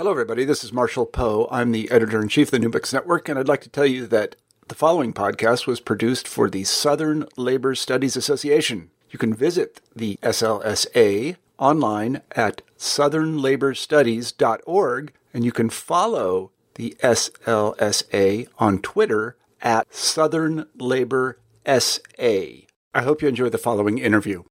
Hello, everybody. This is Marshall Poe. I'm the editor in chief of the New Books Network, and I'd like to tell you that the following podcast was produced for the Southern Labor Studies Association. You can visit the SLSA online at southernlaborstudies.org, and you can follow the SLSA on Twitter at Southern Labor SA. I hope you enjoy the following interview.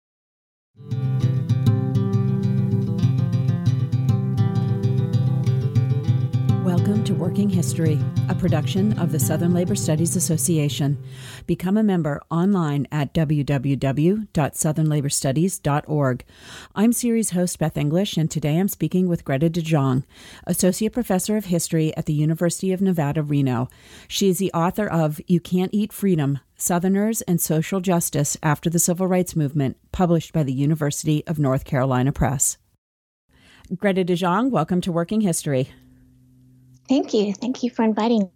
To Working History, a production of the Southern Labor Studies Association. Become a member online at www.southernlaborstudies.org. I'm series host Beth English, and today I'm speaking with Greta de Jong, Associate Professor of History at the University of Nevada, Reno. She is the author of You Can't Eat Freedom Southerners and Social Justice After the Civil Rights Movement, published by the University of North Carolina Press. Greta de Jong, welcome to Working History. Thank you. Thank you for inviting.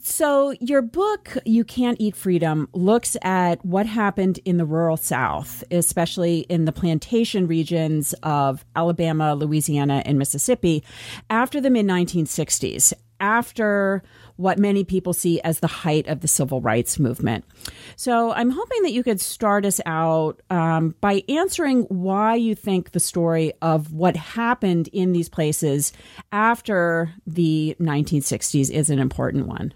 So, your book, You Can't Eat Freedom, looks at what happened in the rural South, especially in the plantation regions of Alabama, Louisiana, and Mississippi after the mid 1960s, after what many people see as the height of the civil rights movement. So I'm hoping that you could start us out um, by answering why you think the story of what happened in these places after the 1960s is an important one.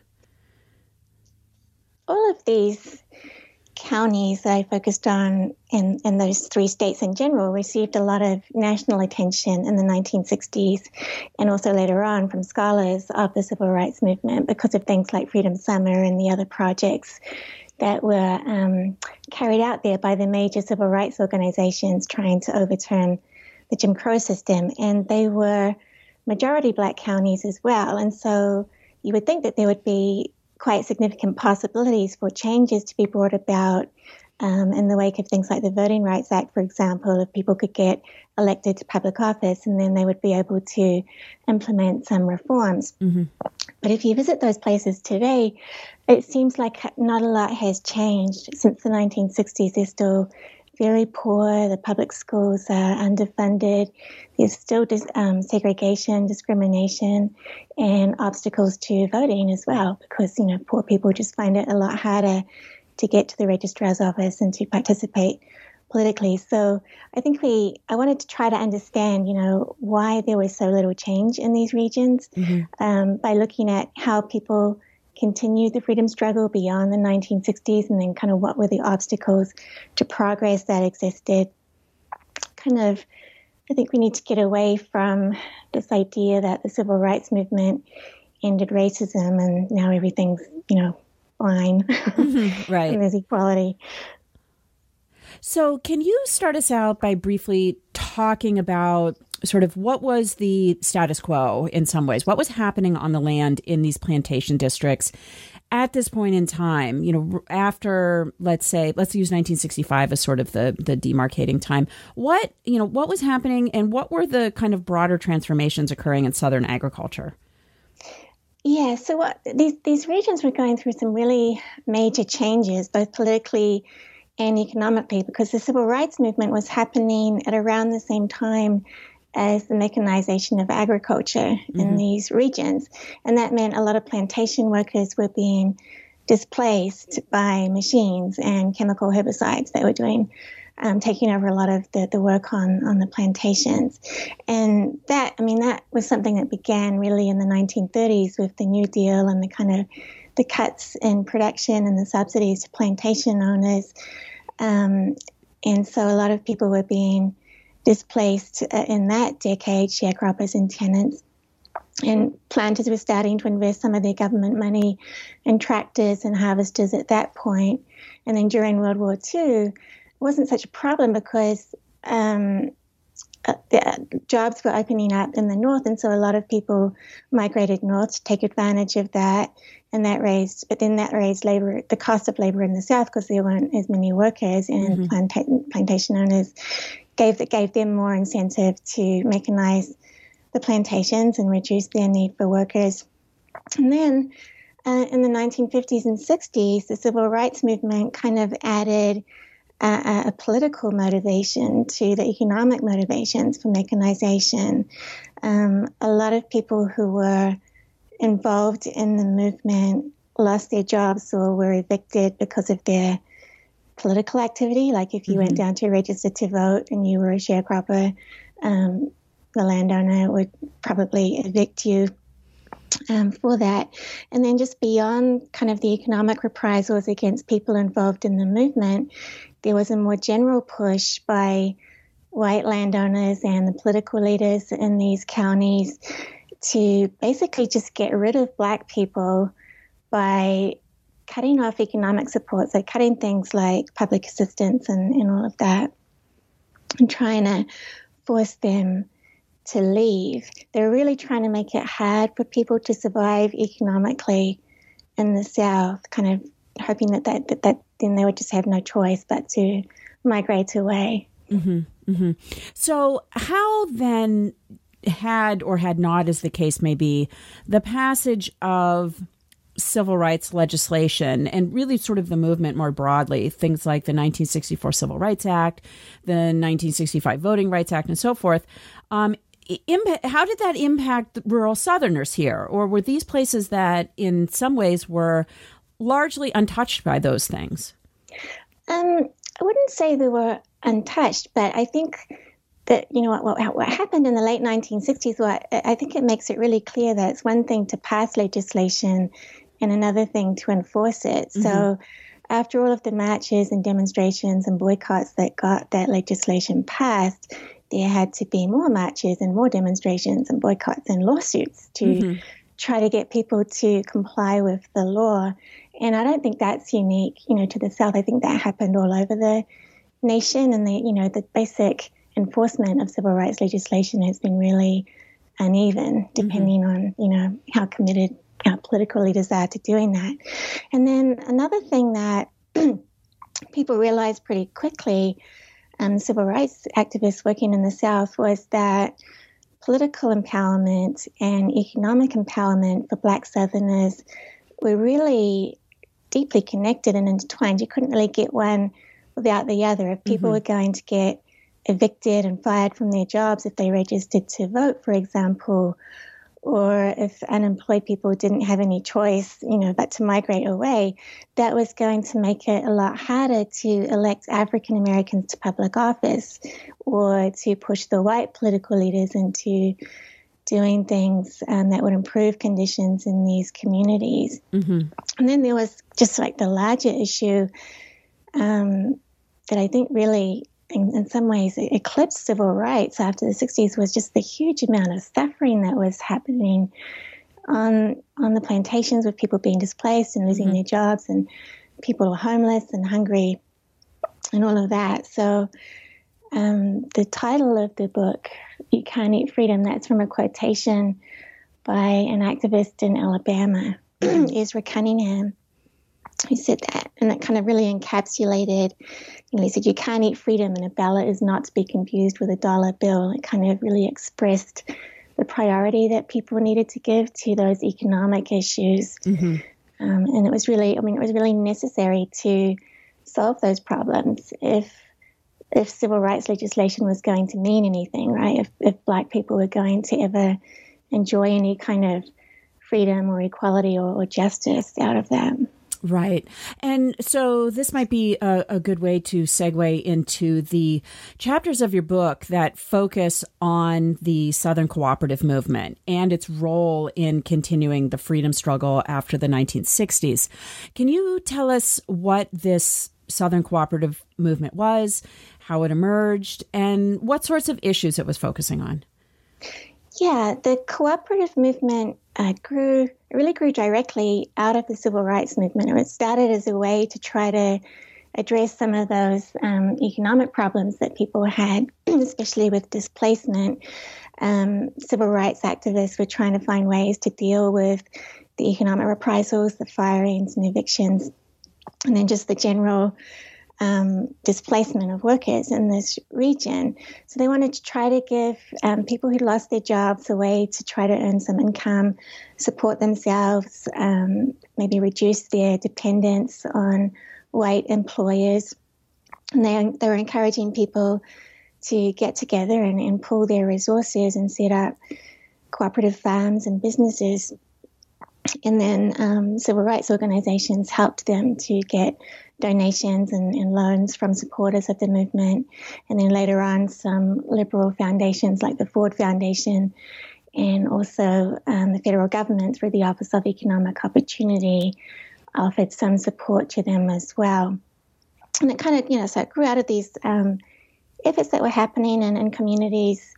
All of these counties that I focused on in, in those three states in general received a lot of national attention in the 1960s and also later on from scholars of the civil rights movement because of things like Freedom Summer and the other projects that were um, carried out there by the major civil rights organizations trying to overturn the Jim Crow system. And they were majority black counties as well. And so you would think that there would be quite significant possibilities for changes to be brought about um, in the wake of things like the Voting Rights Act, for example, if people could get elected to public office and then they would be able to implement some reforms. Mm-hmm. But if you visit those places today, it seems like not a lot has changed since the 1960s. They're still very poor. The public schools are underfunded. There's still dis- um, segregation, discrimination, and obstacles to voting as well, because you know poor people just find it a lot harder to get to the registrar's office and to participate politically. So I think we I wanted to try to understand, you know, why there was so little change in these regions mm-hmm. um, by looking at how people continued the freedom struggle beyond the 1960s and then kind of what were the obstacles to progress that existed. Kind of, I think we need to get away from this idea that the civil rights movement ended racism and now everything's, you know, fine. Mm-hmm, right. there's equality. So, can you start us out by briefly talking about sort of what was the status quo in some ways? What was happening on the land in these plantation districts at this point in time? You know, after let's say let's use 1965 as sort of the the demarcating time. What you know, what was happening, and what were the kind of broader transformations occurring in southern agriculture? Yeah, so what, these these regions were going through some really major changes, both politically and economically, because the civil rights movement was happening at around the same time as the mechanization of agriculture mm-hmm. in these regions. And that meant a lot of plantation workers were being displaced by machines and chemical herbicides that were doing um, taking over a lot of the, the work on, on the plantations. And that, I mean, that was something that began really in the 1930s with the New Deal and the kind of the cuts in production and the subsidies to plantation owners. Um, and so a lot of people were being displaced uh, in that decade, sharecroppers and tenants. And planters were starting to invest some of their government money in tractors and harvesters at that point. And then during World War II, it wasn't such a problem because um, uh, jobs were opening up in the north, and so a lot of people migrated north to take advantage of that, and that raised, but then that raised labor, the cost of labor in the south because there weren't as many workers, and mm-hmm. planta- plantation owners gave that gave them more incentive to mechanize the plantations and reduce their need for workers. And then uh, in the 1950s and 60s, the civil rights movement kind of added a, a, political motivation to the economic motivations for mechanization. Um, a lot of people who were involved in the movement lost their jobs or were evicted because of their political activity. Like if you mm-hmm. went down to register to vote and you were a sharecropper, um, the landowner would probably evict you um, for that. And then just beyond kind of the economic reprisals against people involved in the movement, there was a more general push by white landowners and the political leaders in these counties to basically just get rid of black people by cutting off economic support, so cutting things like public assistance and, and all of that, and trying to force them to leave. They're really trying to make it hard for people to survive economically in the South, kind of hoping that that, that, that then they would just have no choice but to migrate away. Mm-hmm, mm-hmm. So, how then had or had not, as the case may be, the passage of civil rights legislation and really sort of the movement more broadly, things like the 1964 Civil Rights Act, the 1965 Voting Rights Act, and so forth. Um, how did that impact rural Southerners here? Or were these places that, in some ways, were largely untouched by those things? Um, I wouldn't say they were untouched, but I think that you know what, what, what happened in the late 1960s. What I think it makes it really clear that it's one thing to pass legislation and another thing to enforce it. Mm-hmm. So after all of the marches and demonstrations and boycotts that got that legislation passed, there had to be more marches and more demonstrations and boycotts and lawsuits to mm-hmm. try to get people to comply with the law. And I don't think that's unique, you know, to the South. I think that happened all over the nation, and the you know the basic enforcement of civil rights legislation has been really uneven, mm-hmm. depending mm-hmm. on you know how committed uh, political leaders are to doing that. And then another thing that people realized pretty quickly, um, civil rights activists working in the South, was that political empowerment and economic empowerment for Black Southerners were really deeply connected and intertwined. You couldn't really get one without the other. If people mm-hmm. were going to get evicted and fired from their jobs if they registered to vote, for example, or if unemployed people didn't have any choice, you know, but to migrate away, that was going to make it a lot harder to elect African Americans to public office or to push the white political leaders into doing things um, that would improve conditions in these communities. Mm-hmm. And then there was just like the larger issue um, that I think really in, in some ways eclipsed civil rights after the 60s was just the huge amount of suffering that was happening on on the plantations with people being displaced and losing mm-hmm. their jobs and people were homeless and hungry and all of that. So um, the title of the book, You Can't Eat Freedom, that's from a quotation by an activist in Alabama, Ezra Cunningham he said that, and that kind of really encapsulated. You know, he said, "You can't eat freedom, and a ballot is not to be confused with a dollar bill." It kind of really expressed the priority that people needed to give to those economic issues, mm-hmm. um, and it was really, I mean, it was really necessary to solve those problems if if civil rights legislation was going to mean anything, right? If if black people were going to ever enjoy any kind of freedom or equality or, or justice out of that. Right. And so this might be a, a, good way to segue into the chapters of your book that focus on the Southern cooperative movement and its role in continuing the freedom struggle after the 1960s. Can you tell us what this Southern cooperative movement was, how it emerged, and what sorts of issues it was focusing on? Yeah, the cooperative movement uh, grew, really grew directly out of the civil rights movement. It started as a way to try to address some of those um, economic problems that people had, especially with displacement. Um, civil rights activists were trying to find ways to deal with the economic reprisals, the firings and evictions, and then just the general um, displacement of workers in this region. So they wanted to try to give um, people who lost their jobs a way to try to earn some income, support themselves, um, maybe reduce their dependence on white employers. And they, they were encouraging people to get together and, and pool their resources and set up cooperative farms and businesses. And then um, civil rights organizations helped them to get donations and, and, loans from supporters of the movement. And then later on, some liberal foundations like the Ford Foundation and also um, the federal government through the Office of Economic Opportunity offered some support to them as well. And it kind of, you know, so it grew out of these um, efforts that were happening in, in communities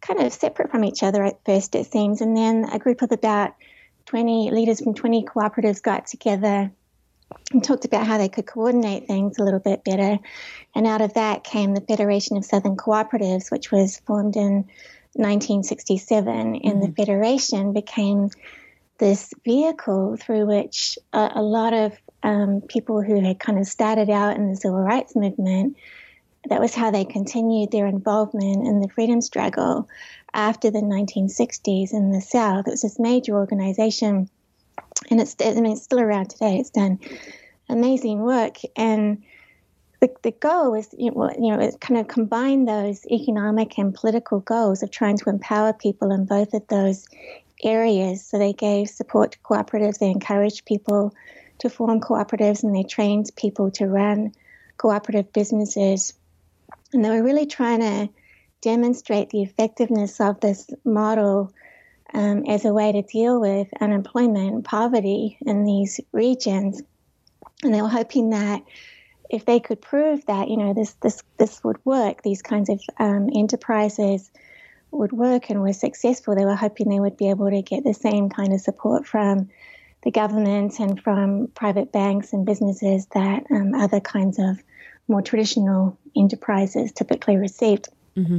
kind of separate from each other at first, it seems. And then a group of about 20 leaders from 20 cooperatives got together and talked about how they could coordinate things a little bit better. And out of that came the Federation of Southern Cooperatives, which was formed in 1967. Mm-hmm. And the mm-hmm. Federation became this vehicle through which a, a lot of um, people who had kind of started out in the civil rights movement that was how they continued their involvement in the freedom struggle after the 1960s in the South. It was this major organization, and it's, I mean, it's still around today. It's done amazing work. And the, the goal is, you know, you know, kind of combine those economic and political goals of trying to empower people in both of those areas. So they gave support to cooperatives, they encouraged people to form cooperatives, and they trained people to run cooperative businesses and they were really trying to demonstrate the effectiveness of this model um, as a way to deal with unemployment and poverty in these regions. And they were hoping that if they could prove that, you know, this this this would work, these kinds of um, enterprises would work and were successful, they were hoping they would be able to get the same kind of support from the government and from private banks and businesses that um, other kinds of more traditional enterprises typically received. Mm-hmm.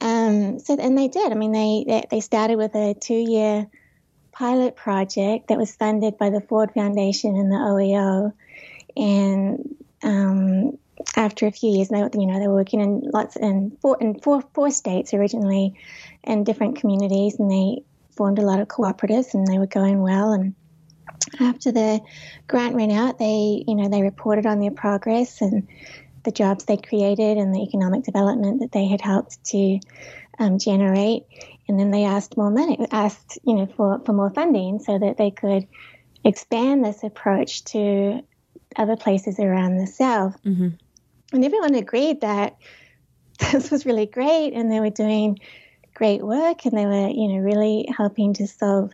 Um, so, and they did. I mean, they, they, they started with a two year pilot project that was funded by the Ford Foundation and the OEO. And um, after a few years, they, you know, they were working in lots in four in four four states originally, in different communities, and they formed a lot of cooperatives, and they were going well. And after the grant ran out, they, you know, they reported on their progress and the jobs they created and the economic development that they had helped to um, generate. And then they asked more money, asked, you know, for, for more funding so that they could expand this approach to other places around the South. Mm-hmm. And everyone agreed that this was really great and they were doing great work and they were, you know, really helping to solve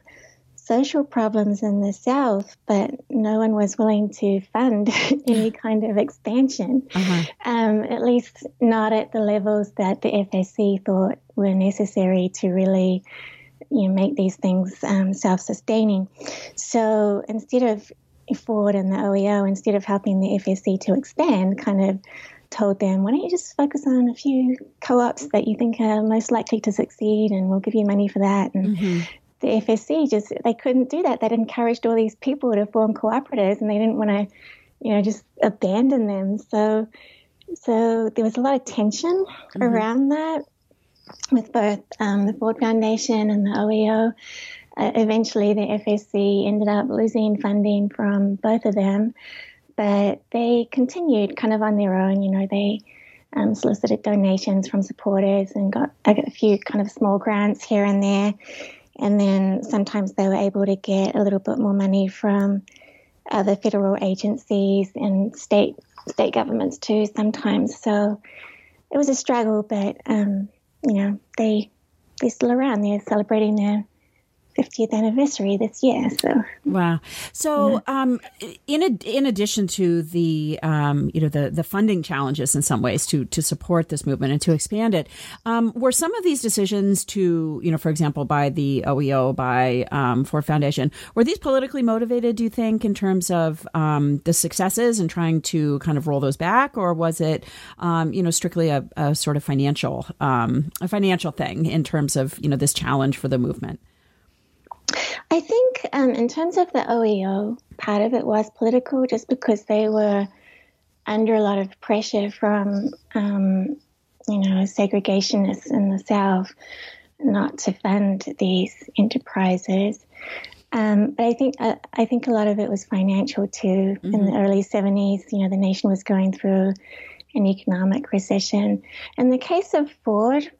social problems in the South, but no one was willing to fund any kind of expansion, uh-huh. um, at least not at the levels that the FSC thought were necessary to really you know, make these things um, self sustaining. So instead of Ford and the OEO, instead of helping the FSC to expand, kind of told them, why don't you just focus on a few co ops that you think are most likely to succeed and we'll give you money for that. And mm-hmm the FSC just they couldn't do that. They'd encouraged all these people to form cooperatives, and they didn't want to, you know, just abandon them. So, so there was a lot of tension mm-hmm. around that with both um, the Ford Foundation and the OEO. Uh, eventually, the FSC ended up losing funding from both of them, but they continued kind of on their own. You know, they um, solicited donations from supporters and got a few kind of small grants here and there. And then sometimes they were able to get a little bit more money from other federal agencies and state state governments too sometimes. So it was a struggle, but um, you know they they're still around. They're celebrating their 50th anniversary this year. So wow. So yeah. um, in a, in addition to the um, you know the the funding challenges in some ways to to support this movement and to expand it, um, were some of these decisions to you know for example by the OEO by um, Ford Foundation were these politically motivated? Do you think in terms of um, the successes and trying to kind of roll those back, or was it um, you know strictly a, a sort of financial a financial thing in terms of you know this challenge for the movement? I think um, in terms of the OEO, part of it was political just because they were under a lot of pressure from, um, you know, segregationists in the South not to fund these enterprises. Um, but I think uh, I think a lot of it was financial too. Mm-hmm. In the early '70s, you know, the nation was going through an economic recession. In the case of Ford,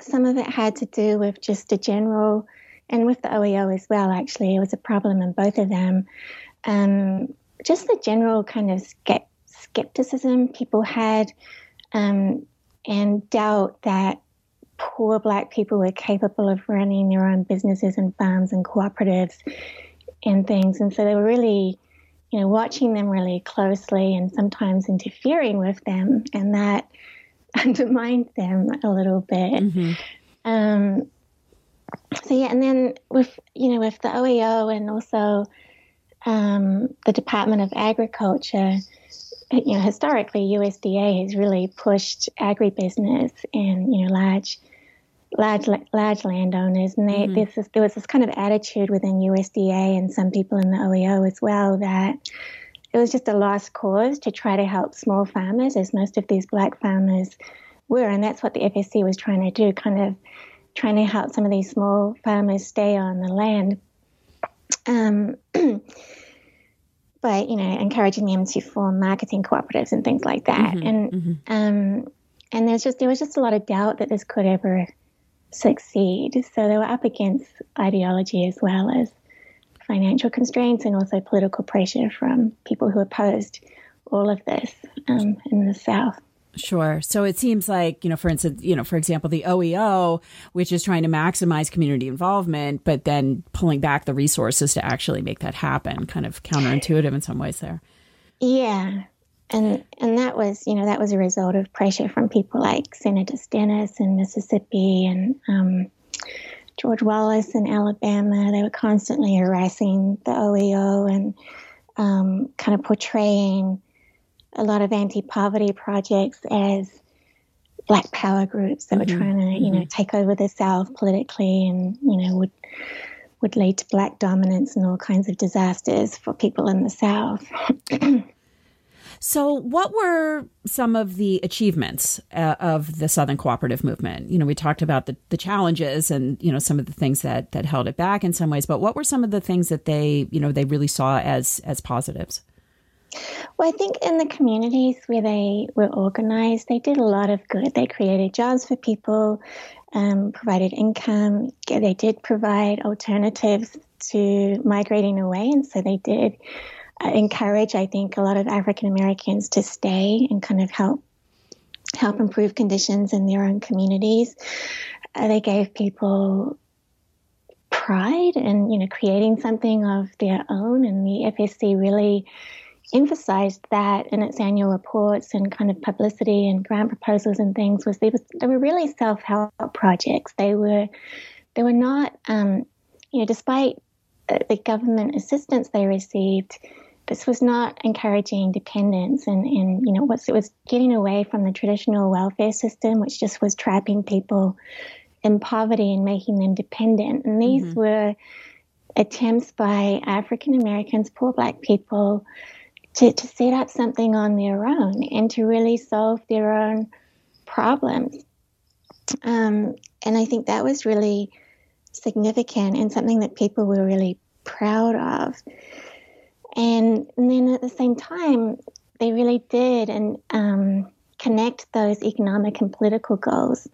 some of it had to do with just a general, and with the OEO as well. Actually, it was a problem in both of them. Um, just the general kind of skepticism people had, um, and doubt that poor black people were capable of running their own businesses and farms and cooperatives and things. And so they were really, you know, watching them really closely and sometimes interfering with them, and that undermined them a little bit. Mm-hmm. Um, so yeah, and then with you know with the OEO and also um, the Department of Agriculture, you know historically USDA has really pushed agribusiness and you know large large large landowners, and they, mm-hmm. this, there was this kind of attitude within USDA and some people in the OEO as well that it was just a lost cause to try to help small farmers, as most of these black farmers were, and that's what the FSC was trying to do, kind of trying to help some of these small farmers stay on the land. Um, by you know encouraging them to form marketing cooperatives and things like that, mm-hmm, and mm-hmm. Um, and there's just there was just a lot of doubt that this could ever succeed. So they were up against ideology as well as financial constraints and also political pressure from people who opposed all of this um, in the South. Sure. So it seems like, you know, for instance, you know, for example, the OEO, which is trying to maximize community involvement, but then pulling back the resources to actually make that happen, kind of counterintuitive in some ways there. Yeah and and that was you know that was a result of pressure from people like Senator Stennis in Mississippi and um, George Wallace in Alabama. They were constantly harassing the OEO and um, kind of portraying a lot of anti-poverty projects as black power groups that mm-hmm. were trying to you mm-hmm. know take over the South politically and you know would would lead to black dominance and all kinds of disasters for people in the South. So, what were some of the achievements uh, of the Southern Cooperative Movement? You know, we talked about the, the challenges and you know some of the things that that held it back in some ways, but what were some of the things that they you know they really saw as as positives? Well, I think in the communities where they were organized, they did a lot of good. They created jobs for people, um, provided income. They did provide alternatives to migrating away, and so they did encourage, I think, a lot of African Americans to stay and kind of help help improve conditions in their own communities. Uh, they gave people pride in you know creating something of their own, and the FSC really emphasized that in its annual reports and kind of publicity and grant proposals and things was they, was, they were really self-help projects. They were they were not um, you know despite the government assistance they received this was not encouraging dependence and, and you know was it was getting away from the traditional welfare system which just was trapping people in poverty and making them dependent and these mm-hmm. were attempts by african americans poor black people to, to set up something on their own and to really solve their own problems um, and i think that was really significant and something that people were really proud of and, and then at the same time, they really did and um, connect those economic and political goals.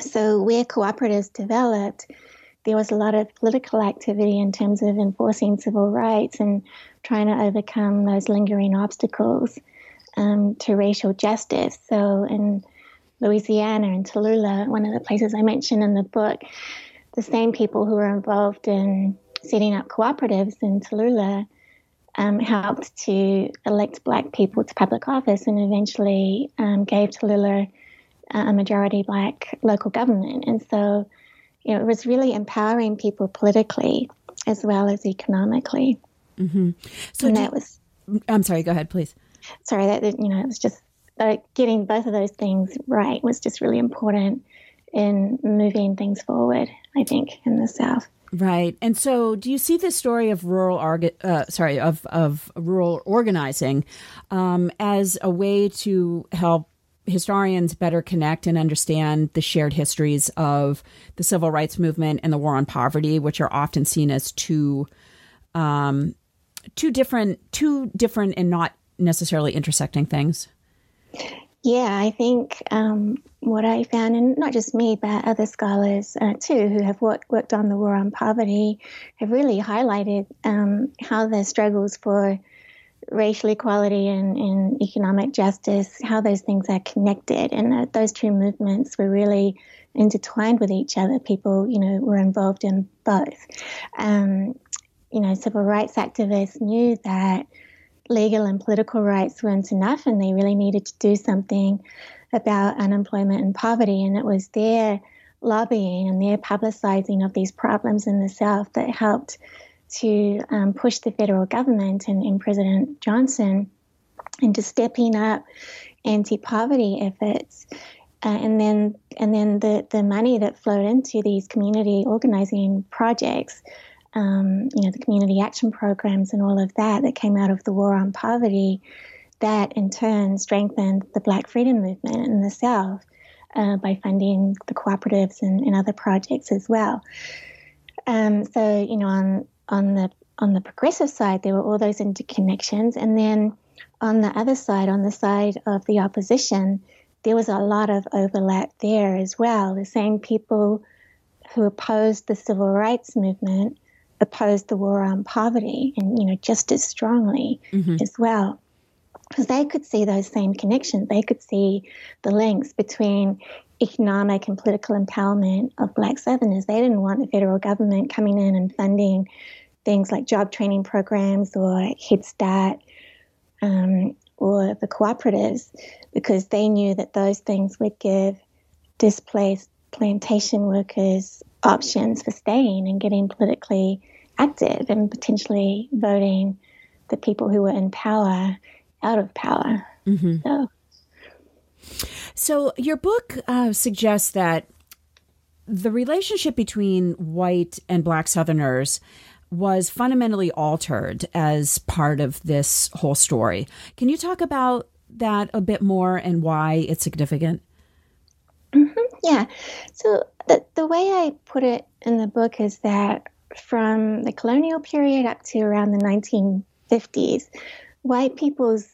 So where cooperatives developed, there was a lot of political activity in terms of enforcing civil rights and trying to overcome those lingering obstacles um, to racial justice. So in Louisiana and Tallulah, one of the places I mentioned in the book, the same people who were involved in setting up cooperatives in Tallulah um, helped to elect black people to public office and eventually um, gave Tallulah a majority black local government. And so, you know, it was really empowering people politically as well as economically. Mm-hmm. So and that was. I'm sorry. Go ahead, please. Sorry that you know it was just uh, getting both of those things right was just really important in moving things forward. I think in the South. Right. And so do you see the story of rural uh, sorry of of rural organizing um, as a way to help historians better connect and understand the shared histories of the civil rights movement and the war on poverty, which are often seen as two um, two different two different and not necessarily intersecting things. Yeah, I think um, what I found, and not just me, but other scholars uh, too, who have worked, worked on the war on poverty, have really highlighted um, how the struggles for racial equality and, and, economic justice, how those things are connected, and that those two movements were really intertwined with each other. People, you know, were involved in both. Um, you know, civil rights activists knew that legal and political rights weren't enough and they really needed to do something about unemployment and poverty. And it was their lobbying and their publicizing of these problems in the South that helped to um, push the federal government and, and President Johnson into stepping up anti-poverty efforts. Uh, and then, and then the, the money that flowed into these community organizing projects um, you know, the community action programs and all of that that came out of the war on poverty, that in turn strengthened the Black freedom movement in the South uh, by funding the cooperatives and, and other projects as well. Um, so, you know, on on the on the progressive side, there were all those interconnections, and then on the other side, on the side of the opposition, there was a lot of overlap there as well. The same people who opposed the civil rights movement opposed the war on poverty and, you know, just as strongly mm-hmm. as well. Because they could see those same connections. They could see the links between economic and political empowerment of black Southerners. They didn't want the federal government coming in and funding things like job training programs or Head Start um, or the cooperatives because they knew that those things would give displaced plantation workers options for staying and getting politically active and potentially voting the people who were in power out of power. Mm-hmm. So. So, your book uh, suggests that the relationship between white and black Southerners was fundamentally altered as part of this whole story. Can you talk about that a bit more and why it's significant? Mm-hmm. Yeah. So, the, the way I put it in the book is that from the colonial period up to around the 1950s, white people's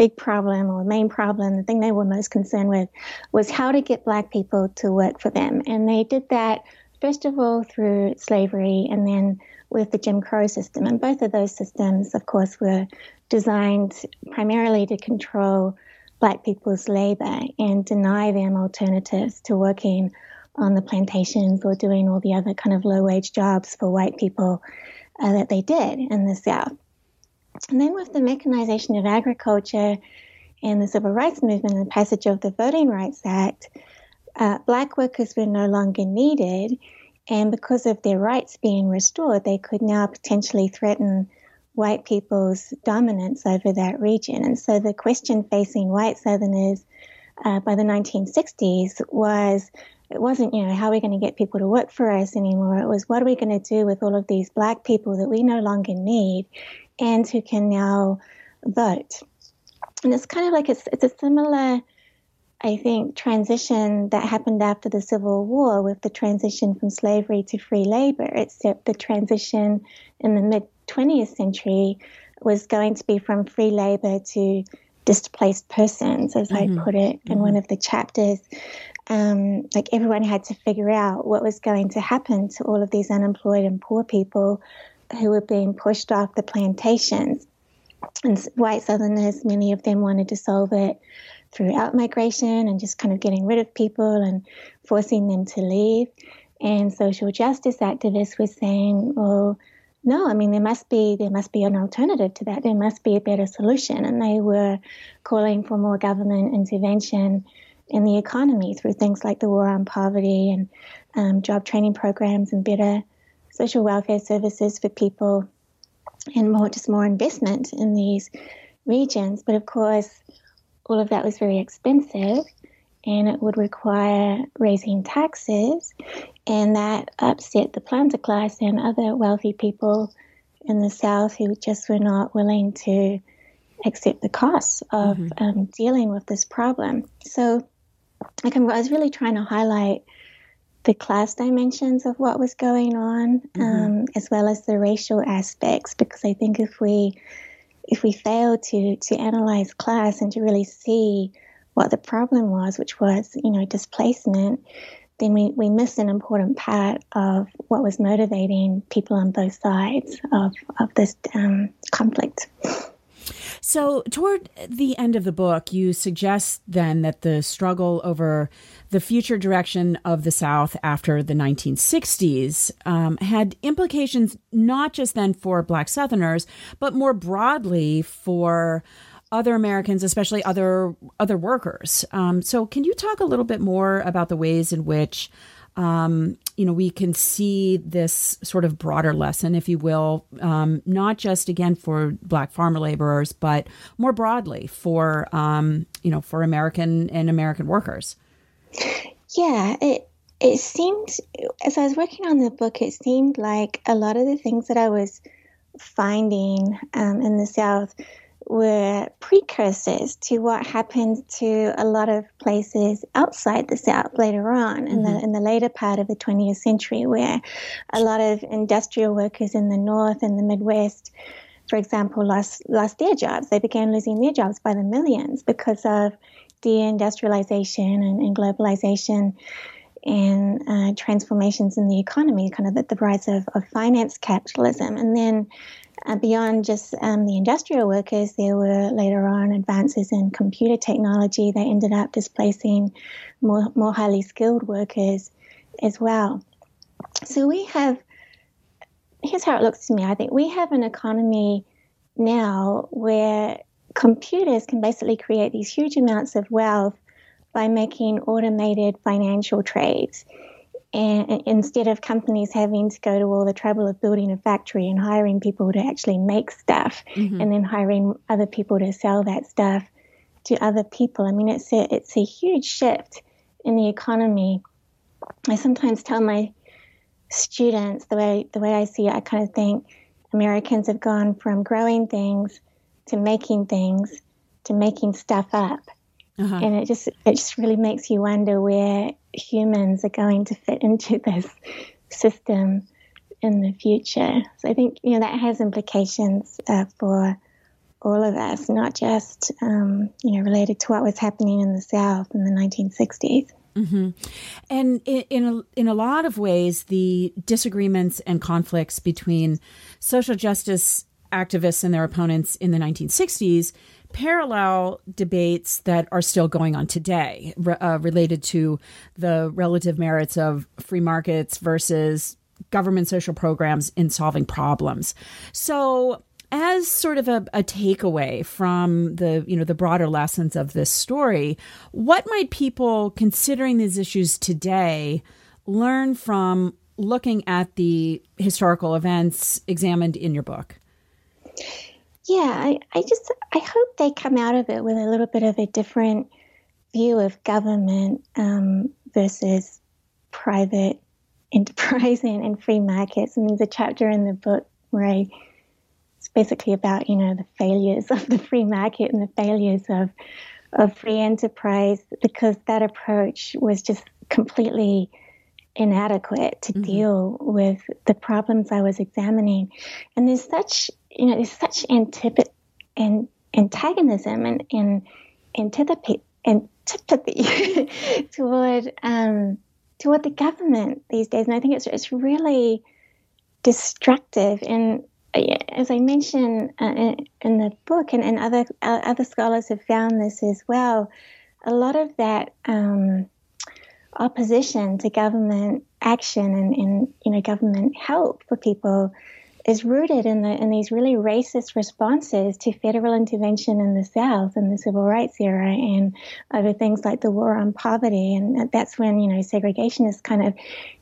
big problem or main problem, the thing they were most concerned with, was how to get black people to work for them. And they did that, first of all, through slavery and then with the Jim Crow system. And both of those systems, of course, were designed primarily to control black people's labor and deny them alternatives to working on the plantations or doing all the other kind of low wage jobs for white people uh, that they did in the South. And then with the mechanization of agriculture and the civil rights movement and the passage of the Voting Rights Act, uh, black workers were no longer needed. And because of their rights being restored, they could now potentially threaten white people's dominance over that region. And so the question facing white Southerners uh, by the 1960s was it wasn't, you know, how are we going to get people to work for us anymore? It was, what are we going to do with all of these black people that we no longer need and who can now vote? And it's kind of like it's, it's a similar, I think, transition that happened after the Civil War with the transition from slavery to free labor, except the transition in the mid 20th century was going to be from free labor to displaced persons, as mm-hmm. I put it in mm-hmm. one of the chapters um, like everyone had to figure out what was going to happen to all of these unemployed and poor people who were being pushed off the plantations. And white Southerners, many of them wanted to solve it through outmigration and just kind of getting rid of people and forcing them to leave. And social justice activists were saying, well, no, I mean there must be there must be an alternative to that. There must be a better solution. And they were calling for more government intervention in the economy through things like the war on poverty and um, job training programs and better social welfare services for people and more just more investment in these regions. But of course, all of that was very expensive and it would require raising taxes, and that upset the planter class and other wealthy people in the South who just were not willing to accept the costs of mm-hmm. um, dealing with this problem. So, like, I was really trying to highlight the class dimensions of what was going on, mm-hmm. um, as well as the racial aspects, because I think if we if we fail to to analyze class and to really see what the problem was, which was you know displacement, then we, we miss an important part of what was motivating people on both sides of, of this um, conflict. So, toward the end of the book, you suggest then that the struggle over the future direction of the South after the 1960s um, had implications not just then for Black Southerners, but more broadly for other Americans, especially other other workers. Um, so, can you talk a little bit more about the ways in which um, you know we can see this sort of broader lesson, if you will, um, not just again for Black farmer laborers, but more broadly for um, you know for American and American workers. Yeah, it it seemed as I was working on the book, it seemed like a lot of the things that I was finding um, in the South were precursors to what happened to a lot of places outside the South later on in mm-hmm. the in the later part of the 20th century, where a lot of industrial workers in the North and the Midwest, for example, lost lost their jobs. They began losing their jobs by the millions because of deindustrialization and, and globalization and uh, transformations in the economy, kind of the, the rise of, of finance capitalism, and then uh, beyond just um, the industrial workers, there were later on advances in computer technology that ended up displacing more, more highly skilled workers as well. So we have, here's how it looks to me I think we have an economy now where computers can basically create these huge amounts of wealth by making automated financial trades and instead of companies having to go to all the trouble of building a factory and hiring people to actually make stuff mm-hmm. and then hiring other people to sell that stuff to other people i mean it's a it's a huge shift in the economy i sometimes tell my students the way the way i see it i kind of think americans have gone from growing things to making things to making stuff up uh-huh. and it just it just really makes you wonder where humans are going to fit into this system in the future. So I think you know that has implications uh, for all of us, not just um, you know related to what was happening in the South in the 1960s. Mm-hmm. And in in in a lot of ways, the disagreements and conflicts between social justice activists and their opponents in the 1960s parallel debates that are still going on today uh, related to the relative merits of free markets versus government social programs in solving problems. So, as sort of a, a, takeaway from the you know the broader lessons of this story, what might people considering these issues today learn from looking at the historical events examined in your book? Yeah, I, I just I hope they come out of it with a little bit of a different view of government um, versus private enterprise and, and free markets. And there's a chapter in the book where I, it's basically about you know the failures of the free market and the failures of of free enterprise because that approach was just completely inadequate to mm-hmm. deal with the problems I was examining. And there's such you know, there's such antipathy and antagonism and, and antipathy, antipathy toward um, toward the government these days, and I think it's it's really destructive. And uh, as I mentioned uh, in, in, the book, and, and other uh, other scholars have found this as well, a lot of that um, opposition to government action and, and you know government help for people is rooted in the in these really racist responses to federal intervention in the South in the civil rights era and over things like the war on poverty and that's when you know segregationists kind of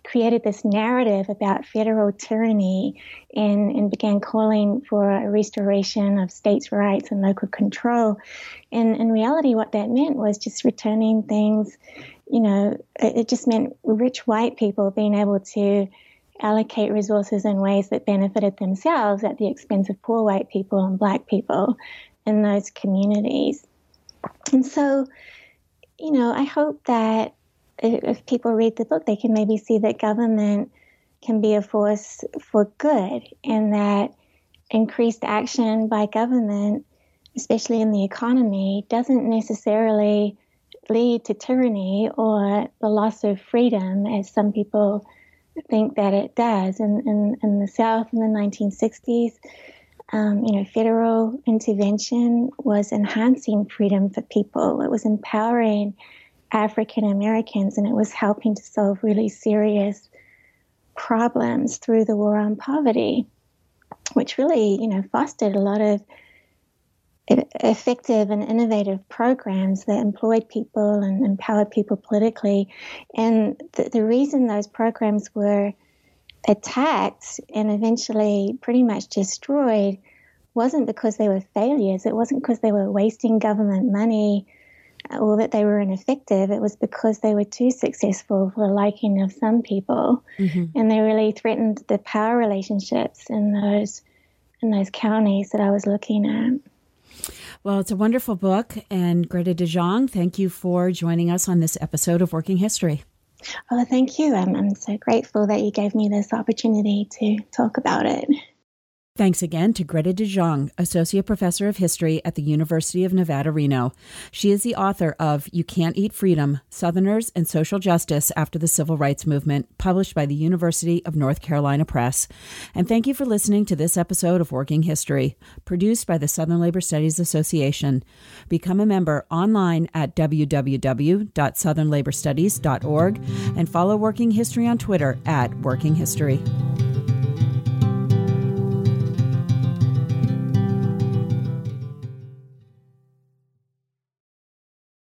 created this narrative about federal tyranny and, and began calling for a restoration of states' rights and local control. And in reality, what that meant was just returning things, you know, it, it just meant rich white people being able to allocate resources in ways that benefited themselves at the expense of poor white people and black people. in those communities. And so, you know, I hope that if people read the book, they can maybe see that government can be a force for good and that increased action by government, especially in the economy, doesn't necessarily lead to tyranny or the loss of freedom, as some people think that it does. In, in, in the South in the 1960s, um, you know, federal intervention was enhancing freedom for people. It was empowering African Americans, and it was helping to solve really serious problems through the war on poverty, which really, you know, fostered a lot of effective and innovative programs that employed people and empowered people politically. And the, the reason those programs were attacked and eventually pretty much destroyed wasn't because they were failures. It wasn't because they were wasting government money or that they were ineffective. It was because they were too successful for the liking of some people, mm-hmm. and they really threatened the power relationships in those in those counties that I was looking at. Well, it's a wonderful book. And Greta de Jong, thank you for joining us on this episode of Working History. Oh, thank you. I'm, I'm so grateful that you gave me this opportunity to talk about it. Thanks again to Greta de Jong, Associate Professor of History at the University of Nevada, Reno. She is the author of You Can't Eat Freedom Southerners and Social Justice After the Civil Rights Movement, published by the University of North Carolina Press. And thank you for listening to this episode of Working History, produced by the Southern Labor Studies Association. Become a member online at www.southernlaborstudies.org and follow Working History on Twitter at Working History.